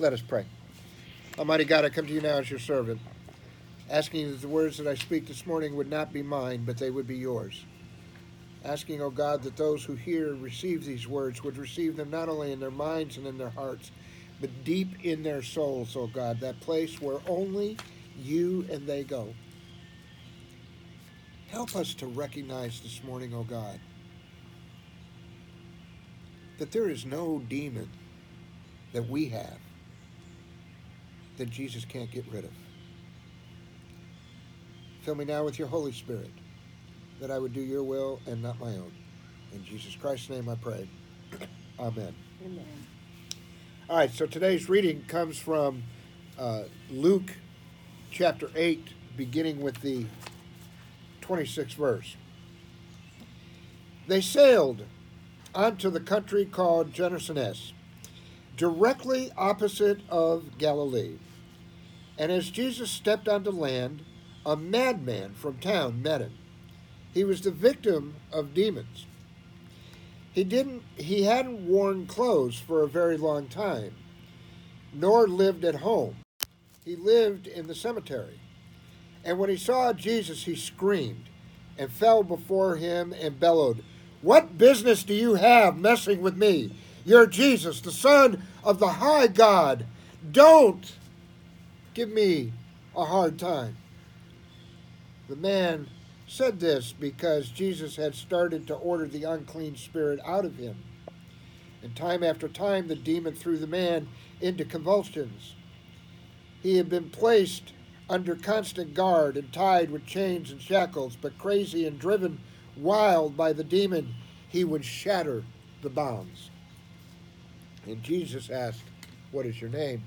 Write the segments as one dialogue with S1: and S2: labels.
S1: Let us pray. Almighty God, I come to you now as your servant, asking that the words that I speak this morning would not be mine, but they would be yours. Asking, O oh God, that those who hear and receive these words would receive them not only in their minds and in their hearts, but deep in their souls, O oh God, that place where only you and they go. Help us to recognize this morning, O oh God, that there is no demon that we have that Jesus can't get rid of. Fill me now with your Holy Spirit, that I would do your will and not my own. In Jesus Christ's name I pray. Amen. Amen. All right, so today's reading comes from uh, Luke chapter 8, beginning with the 26th verse. They sailed onto the country called Gennesaret, directly opposite of Galilee. And as Jesus stepped onto land, a madman from town met him. He was the victim of demons. He didn't he hadn't worn clothes for a very long time, nor lived at home. He lived in the cemetery. And when he saw Jesus, he screamed and fell before him and bellowed, What business do you have messing with me? You're Jesus, the Son of the High God. Don't give me a hard time. The man said this because Jesus had started to order the unclean spirit out of him. And time after time, the demon threw the man into convulsions. He had been placed under constant guard and tied with chains and shackles, but crazy and driven wild by the demon, he would shatter the bonds. And Jesus asked, What is your name?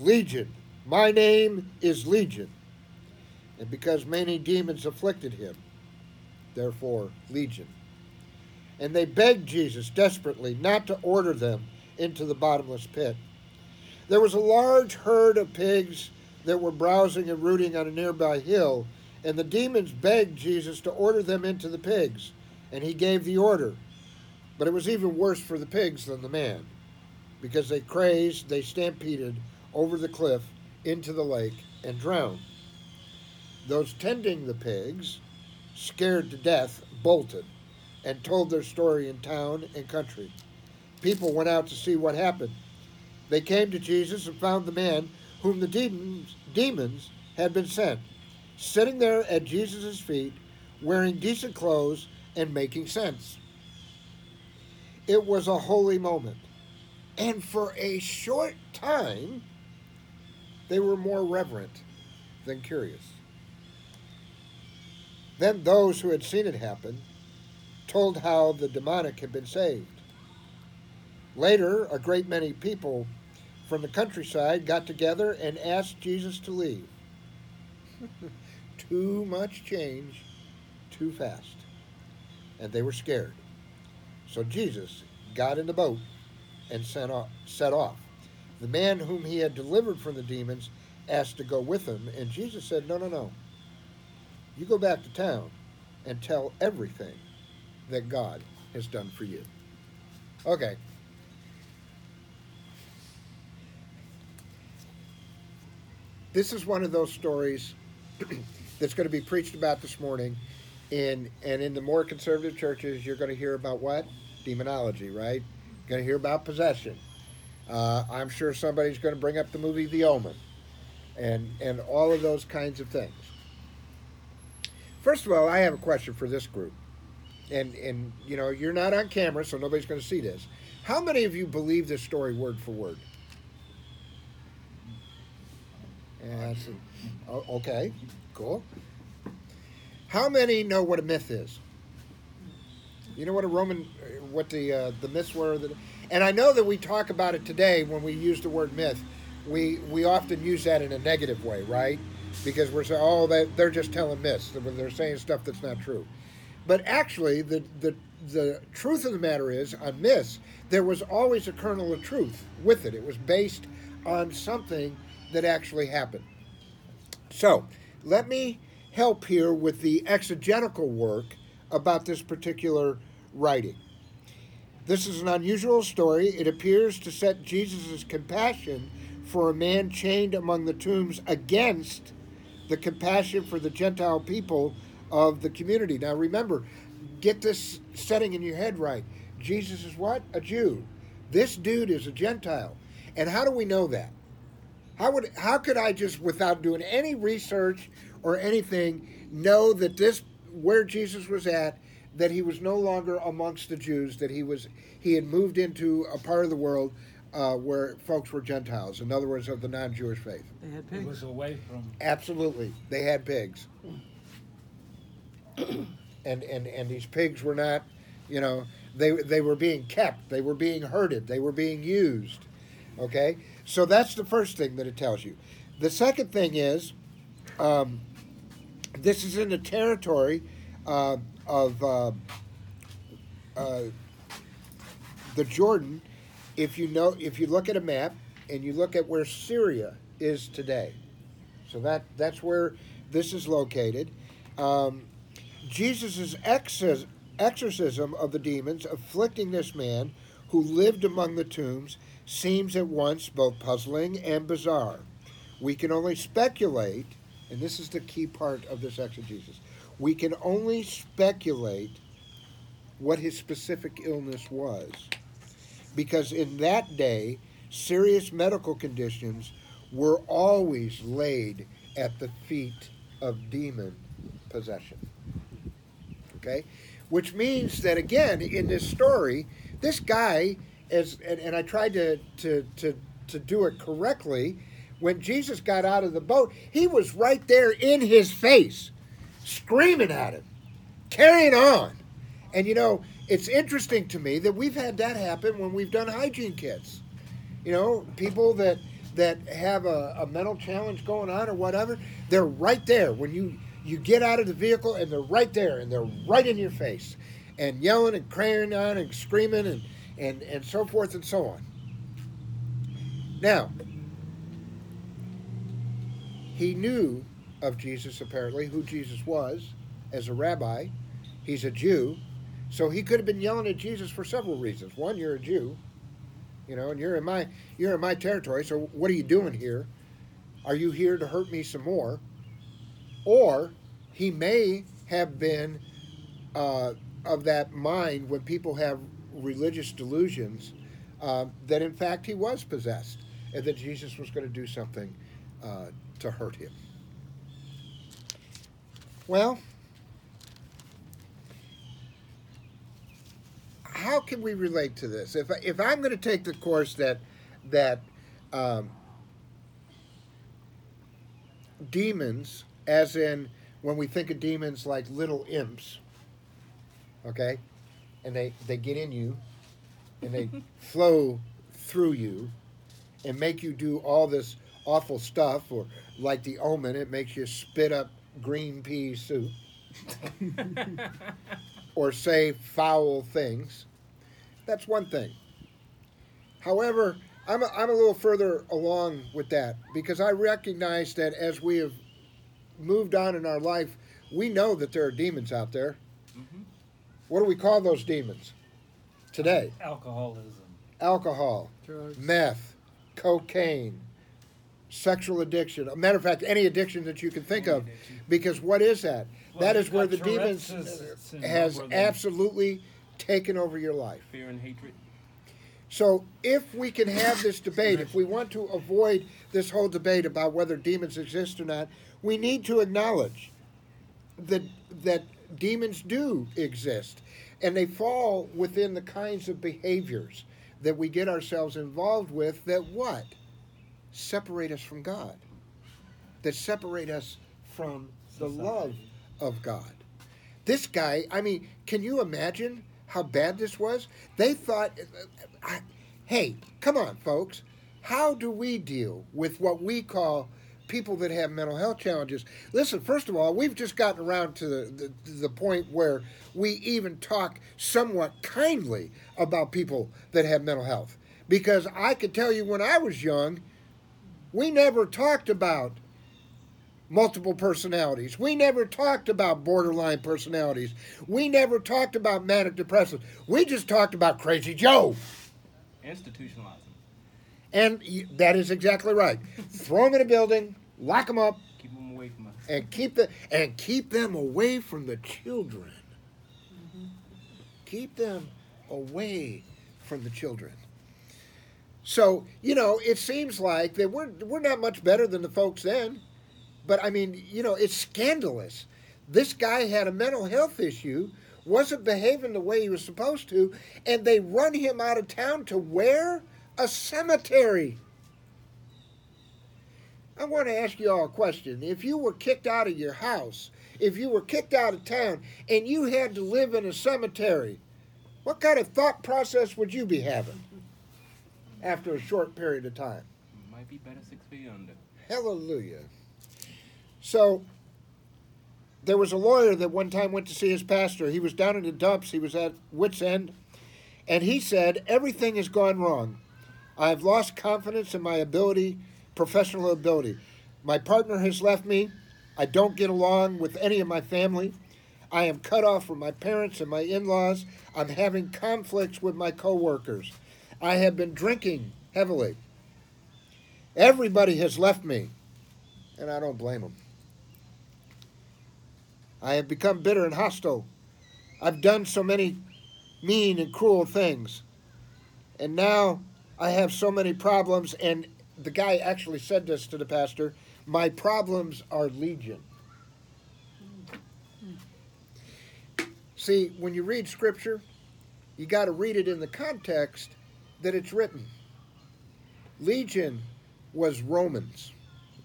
S1: Legion. My name is Legion. And because many demons afflicted him, therefore, Legion. And they begged Jesus desperately not to order them into the bottomless pit. There was a large herd of pigs that were browsing and rooting on a nearby hill, and the demons begged Jesus to order them into the pigs, and he gave the order. But it was even worse for the pigs than the man, because they crazed, they stampeded, over the cliff into the lake and drowned. Those tending the pigs, scared to death, bolted and told their story in town and country. People went out to see what happened. They came to Jesus and found the man whom the demons, demons had been sent, sitting there at Jesus' feet, wearing decent clothes and making sense. It was a holy moment. And for a short time, they were more reverent than curious. Then those who had seen it happen told how the demonic had been saved. Later, a great many people from the countryside got together and asked Jesus to leave. too much change, too fast. And they were scared. So Jesus got in the boat and set off. Set off. The man whom he had delivered from the demons asked to go with him, and Jesus said, No, no, no. You go back to town and tell everything that God has done for you. Okay. This is one of those stories that's going to be preached about this morning. In, and in the more conservative churches, you're going to hear about what? Demonology, right? You're going to hear about possession uh, I'm sure somebody's going to bring up the movie The Omen and, and all of those kinds of things. First of all, I have a question for this group. And, and you know, you're not on camera, so nobody's going to see this. How many of you believe this story word for word? Okay, cool. How many know what a myth is? You know what a Roman, what the uh, the myths were that and I know that we talk about it today when we use the word myth. We we often use that in a negative way, right? Because we're saying, oh, they, they're just telling myths. They're saying stuff that's not true. But actually, the, the, the truth of the matter is, on myths, there was always a kernel of truth with it. It was based on something that actually happened. So, let me help here with the exegetical work about this particular writing. This is an unusual story. It appears to set Jesus' compassion for a man chained among the tombs against the compassion for the Gentile people of the community. Now remember, get this setting in your head right. Jesus is what? A Jew. This dude is a Gentile. And how do we know that? How would how could I just without doing any research or anything know that this where Jesus was at that he was no longer amongst the Jews that he was he had moved into a part of the world uh, where folks were Gentiles in other words of the non-Jewish faith.
S2: They had
S3: It
S2: pigs.
S3: was away from.
S1: absolutely. They had pigs. And and and these pigs were not you know they they were being kept. They were being herded. They were being used. Okay? So that's the first thing that it tells you. The second thing is um, this is in the territory uh, of uh, uh, the jordan if you know if you look at a map and you look at where syria is today so that that's where this is located um, Jesus' exor- exorcism of the demons afflicting this man who lived among the tombs seems at once both puzzling and bizarre. We can only speculate, and this is the key part of this exegesis, we can only speculate what his specific illness was. Because in that day, serious medical conditions were always laid at the feet of demon possession. Okay? Which means that again in this story this guy is and, and i tried to, to to to do it correctly when jesus got out of the boat he was right there in his face screaming at him carrying on and you know it's interesting to me that we've had that happen when we've done hygiene kits you know people that that have a, a mental challenge going on or whatever they're right there when you you get out of the vehicle and they're right there and they're right in your face and yelling and crying on and screaming and, and, and so forth and so on. Now, he knew of Jesus apparently, who Jesus was as a rabbi. He's a Jew. So he could have been yelling at Jesus for several reasons. One, you're a Jew, you know, and you're in my you're in my territory, so what are you doing here? Are you here to hurt me some more? Or he may have been uh, of that mind when people have religious delusions uh, that in fact he was possessed and that Jesus was going to do something uh, to hurt him. Well, how can we relate to this? If, if I'm going to take the course that that um, demons as in when we think of demons like little imps okay and they they get in you and they flow through you and make you do all this awful stuff or like the omen it makes you spit up green pea soup or say foul things that's one thing however I'm a, I'm a little further along with that because I recognize that as we have moved on in our life, we know that there are demons out there.
S3: Mhm.
S1: What do we call those demons today?
S3: Alcoholism.
S1: Alcohol,
S2: Drugs.
S1: meth, cocaine, sexual addiction. A matter of fact, any addiction that you can think
S3: Any
S1: of.
S3: addiction.
S1: Because what is that?
S3: Well,
S1: that is where the demons has absolutely taken over your life.
S3: Fear and hatred.
S1: So, if we can have this debate, if we want to avoid this whole debate about whether demons exist or not, we need to acknowledge that that demons do exist, and they fall within the kinds of behaviors that we get ourselves involved with. That what separate us from God, that separate us from the love of God. This guy, I mean, can you imagine how bad this was? They thought, hey, come on, folks. How do we deal with what we call people that have mental health challenges? Listen, first of all, we've just gotten around to the, the, the point where we even talk somewhat kindly about people that have mental health. Because I can tell you when I was young, we never talked about multiple personalities. We never talked about borderline personalities. We never talked about manic depressive. We just talked about Crazy Joe.
S2: Institutionalizing.
S1: And that is exactly right. Throw them in a building, lock them up,
S2: Keep them away from us.
S1: and keep the and keep them away from the children. Mm-hmm. Keep them away from the children. So you know, it seems like that we're we're not much better than the folks then, but I mean, you know, it's scandalous. This guy had a mental health issue, wasn't behaving the way he was supposed to, and they run him out of town to where? A cemetery. I want to ask you all a question. If you were kicked out of your house, if you were kicked out of town, and you had to live in a cemetery, what kind of thought process would you be having after a short period of time?
S2: Might be better six feet under.
S1: Hallelujah. So, there was a lawyer that one time went to see his pastor. He was down in the dumps, he was at wits' end, and he said, Everything has gone wrong. I have lost confidence in my ability, professional ability. My partner has left me. I don't get along with any of my family. I am cut off from my parents and my in laws. I'm having conflicts with my coworkers. I have been drinking heavily. Everybody has left me, and I don't blame them. I have become bitter and hostile. I've done so many mean and cruel things. And now I have so many problems. And the guy actually said this to the pastor My problems are legion. See, when you read scripture, you got to read it in the context that it's written. Legion was Romans,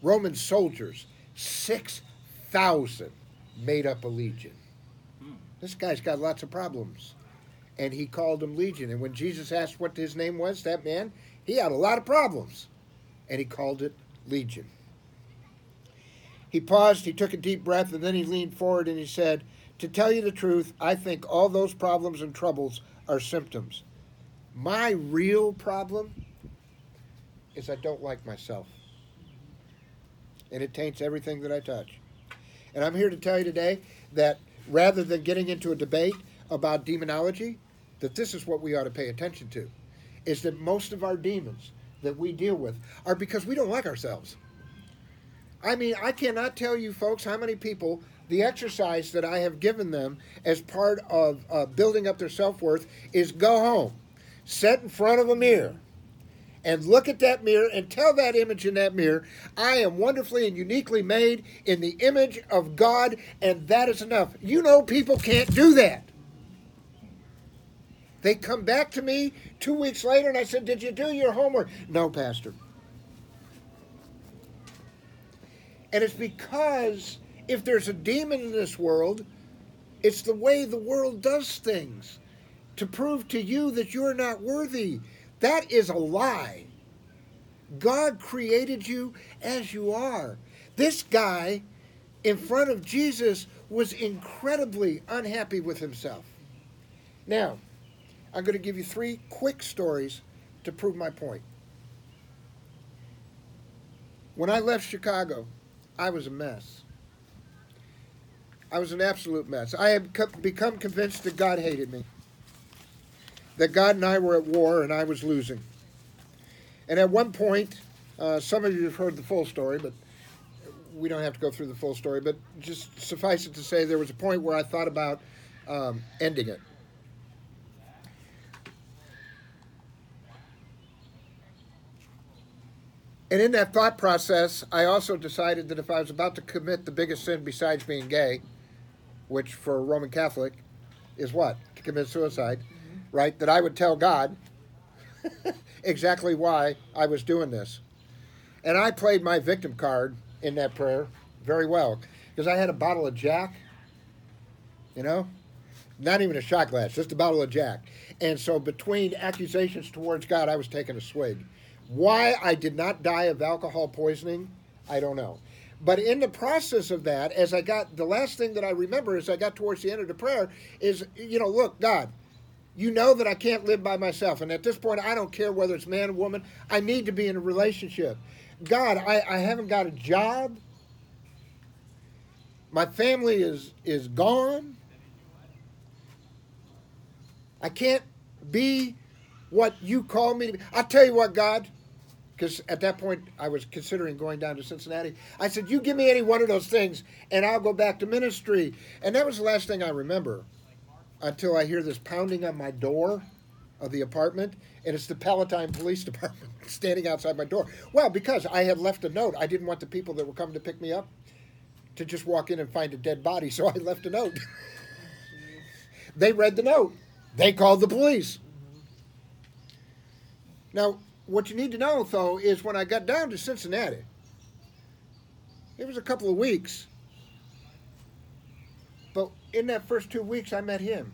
S1: Roman soldiers, 6,000 made up a legion. This guy's got lots of problems. And he called him Legion. And when Jesus asked what his name was, that man, he had a lot of problems. And he called it Legion. He paused, he took a deep breath, and then he leaned forward and he said, To tell you the truth, I think all those problems and troubles are symptoms. My real problem is I don't like myself. And it taints everything that I touch. And I'm here to tell you today that rather than getting into a debate about demonology, that this is what we ought to pay attention to. Is that most of our demons that we deal with are because we don't like ourselves. I mean, I cannot tell you folks how many people the exercise that I have given them as part of uh, building up their self worth is go home, sit in front of a mirror, and look at that mirror and tell that image in that mirror, I am wonderfully and uniquely made in the image of God, and that is enough. You know, people can't do that. They come back to me two weeks later and I said, Did you do your homework? No, Pastor. And it's because if there's a demon in this world, it's the way the world does things to prove to you that you're not worthy. That is a lie. God created you as you are. This guy in front of Jesus was incredibly unhappy with himself. Now, I'm going to give you three quick stories to prove my point. When I left Chicago, I was a mess. I was an absolute mess. I had become convinced that God hated me, that God and I were at war and I was losing. And at one point, uh, some of you have heard the full story, but we don't have to go through the full story. But just suffice it to say, there was a point where I thought about um, ending it. And in that thought process, I also decided that if I was about to commit the biggest sin besides being gay, which for a Roman Catholic is what? To commit suicide, right? That I would tell God exactly why I was doing this. And I played my victim card in that prayer very well because I had a bottle of Jack, you know, not even a shot glass, just a bottle of Jack. And so between accusations towards God, I was taking a swig. Why I did not die of alcohol poisoning, I don't know. But in the process of that, as I got, the last thing that I remember as I got towards the end of the prayer is, you know, look, God, you know that I can't live by myself. And at this point, I don't care whether it's man or woman. I need to be in a relationship. God, I, I haven't got a job. My family is is gone. I can't be what you call me to be. I'll tell you what, God, because at that point I was considering going down to Cincinnati. I said, You give me any one of those things, and I'll go back to ministry. And that was the last thing I remember until I hear this pounding on my door of the apartment, and it's the Palatine Police Department standing outside my door. Well, because I had left a note. I didn't want the people that were coming to pick me up to just walk in and find a dead body, so I left a note. they read the note. They called the police. Now, what you need to know, though, is when I got down to Cincinnati, it was a couple of weeks. In that first two weeks, I met him.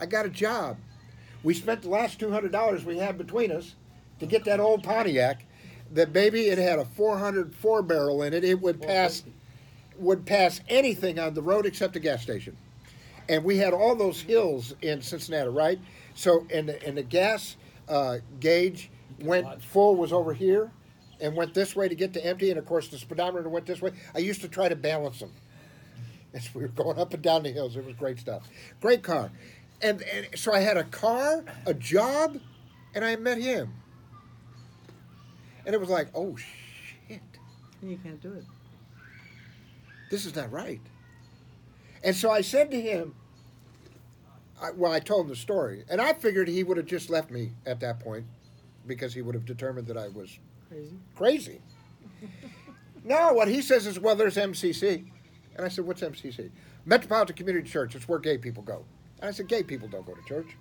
S1: I got a job. We spent the last $200 we had between us to get that old Pontiac. That baby, it had a 404 barrel in it. It would pass would pass anything on the road except a gas station. And we had all those hills in Cincinnati, right? So, and the, and the gas uh, gauge went full was over here and went this way to get to empty. And of course, the speedometer went this way. I used to try to balance them as we were going up and down the hills. It was great stuff. Great car. And, and so I had a car, a job, and I met him. And it was like, oh shit,
S3: You can't do it.
S1: this is not right. And so I said to him, I, well, I told him the story, and I figured he would have just left me at that point because he would have determined that I was
S3: Crazy.
S1: crazy. no, what he says is, well, there's MCC. And I said, what's MCC? Metropolitan Community Church. It's where gay people go. And I said, gay people don't go to church.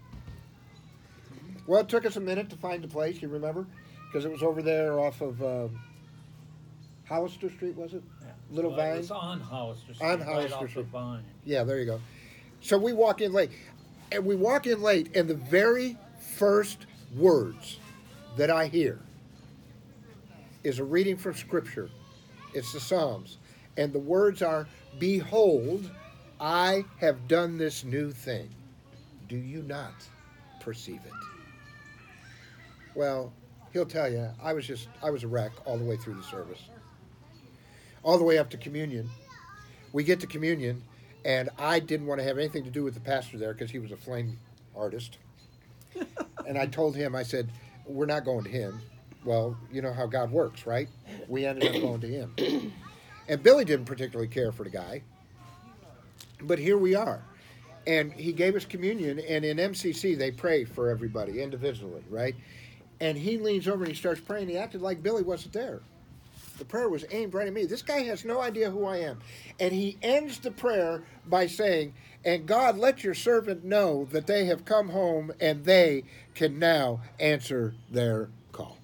S1: Well, it took us a minute to find the place, you remember? Because it was over there off of uh, Hollister Street, was it?
S4: Yeah.
S1: Little
S4: Well,
S1: Vine?
S4: It was on Hollister Street.
S1: On
S4: right
S1: Hollister
S4: the
S1: Street.
S4: Vine.
S1: Yeah, there you go. So we walk in late. And we walk in late, and the very first words that I hear is a reading from Scripture. It's the Psalms. And the words are Behold, I have done this new thing. Do you not perceive it? Well, he'll tell you, I was just, I was a wreck all the way through the service. All the way up to communion. We get to communion, and I didn't want to have anything to do with the pastor there because he was a flame artist. and I told him, I said, We're not going to him. Well, you know how God works, right? We ended up going to him. And Billy didn't particularly care for the guy. But here we are. And he gave us communion, and in MCC, they pray for everybody individually, right? And he leans over and he starts praying. He acted like Billy wasn't there. The prayer was aimed right at me. This guy has no idea who I am. And he ends the prayer by saying, And God, let your servant know that they have come home and they can now answer their call.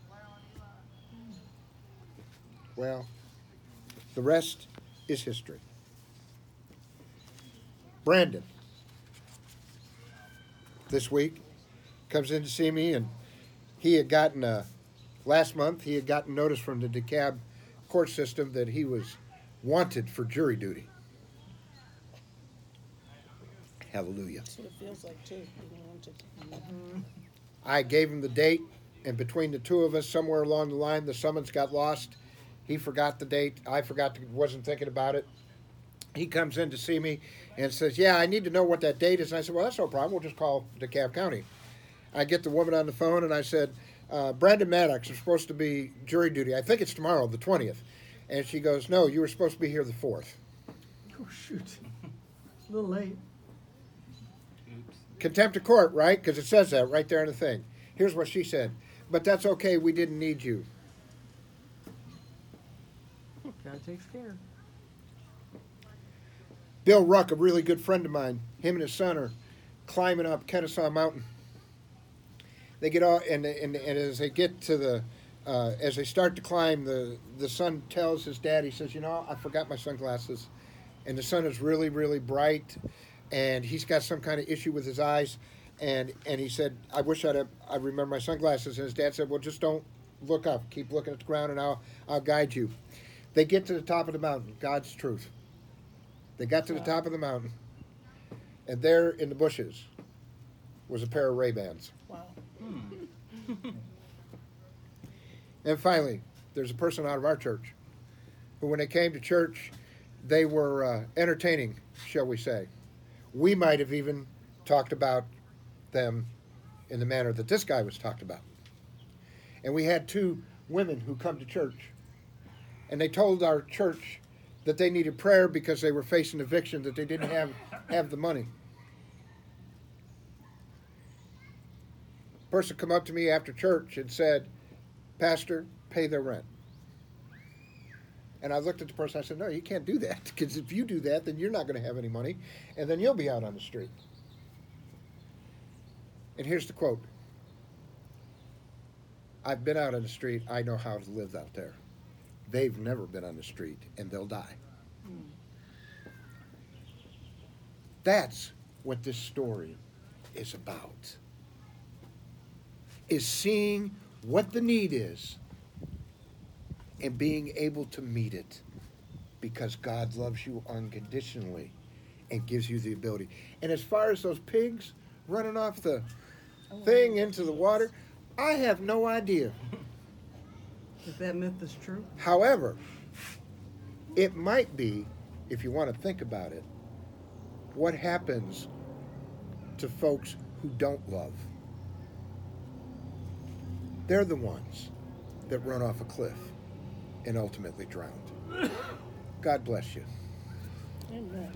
S1: Well, the rest is history. Brandon, this week, comes in to see me, and he had gotten a, last month, he had gotten notice from the DeKalb court system that he was wanted for jury duty. Hallelujah.
S5: That's what it feels like too. being wanted.
S1: I gave him the date, and between the two of us, somewhere along the line, the summons got lost. He forgot the date. I forgot, to, wasn't thinking about it. He comes in to see me and says, "Yeah, I need to know what that date is." And I said, "Well, that's no problem. We'll just call DeKalb County." I get the woman on the phone, and I said, uh, "Brandon Maddox is supposed to be jury duty. I think it's tomorrow, the twentieth." And she goes, "No, you were supposed to be here the 4th.
S3: Oh shoot. A little late.
S2: Oops.
S1: Contempt of court, right? Because it says that right there in the thing. Here's what she said. But that's okay. We didn't need you.
S3: God takes care.
S1: Bill Ruck, a really good friend of mine, him and his son are climbing up Kennesaw Mountain. They get off, and, and, and as they get to the, uh, as they start to climb, the, the son tells his dad, he says, You know, I forgot my sunglasses. And the sun is really, really bright, and he's got some kind of issue with his eyes. And, and he said, I wish I'd have, I remember my sunglasses. And his dad said, Well, just don't look up. Keep looking at the ground, and I'll, I'll guide you. They get to the top of the mountain, God's truth. They got to the top of the mountain, and there in the bushes was a pair of Ray Bans.
S5: Wow.
S1: And finally, there's a person out of our church who, when they came to church, they were uh, entertaining, shall we say. We might have even talked about them in the manner that this guy was talked about. And we had two women who come to church, and they told our church that they needed prayer because they were facing eviction, that they didn't have, have the money. A Person come up to me after church and said, Pastor, pay their rent. And I looked at the person, I said, No, you can't do that, because if you do that, then you're not going to have any money, and then you'll be out on the street. And here's the quote I've been out on the street, I know how to live out there. They've never been on the street, and they'll die. That's what this story is about. Is seeing what the need is and being able to meet it because God loves you unconditionally and gives you the ability. And as far as those pigs running off the oh, thing into the water, I have no idea.
S3: If that myth is true,
S1: However, it might be, if you want to think about it, what happens to folks who don't love. They're the ones that run off a cliff and ultimately drowned. God bless you.
S5: Amen.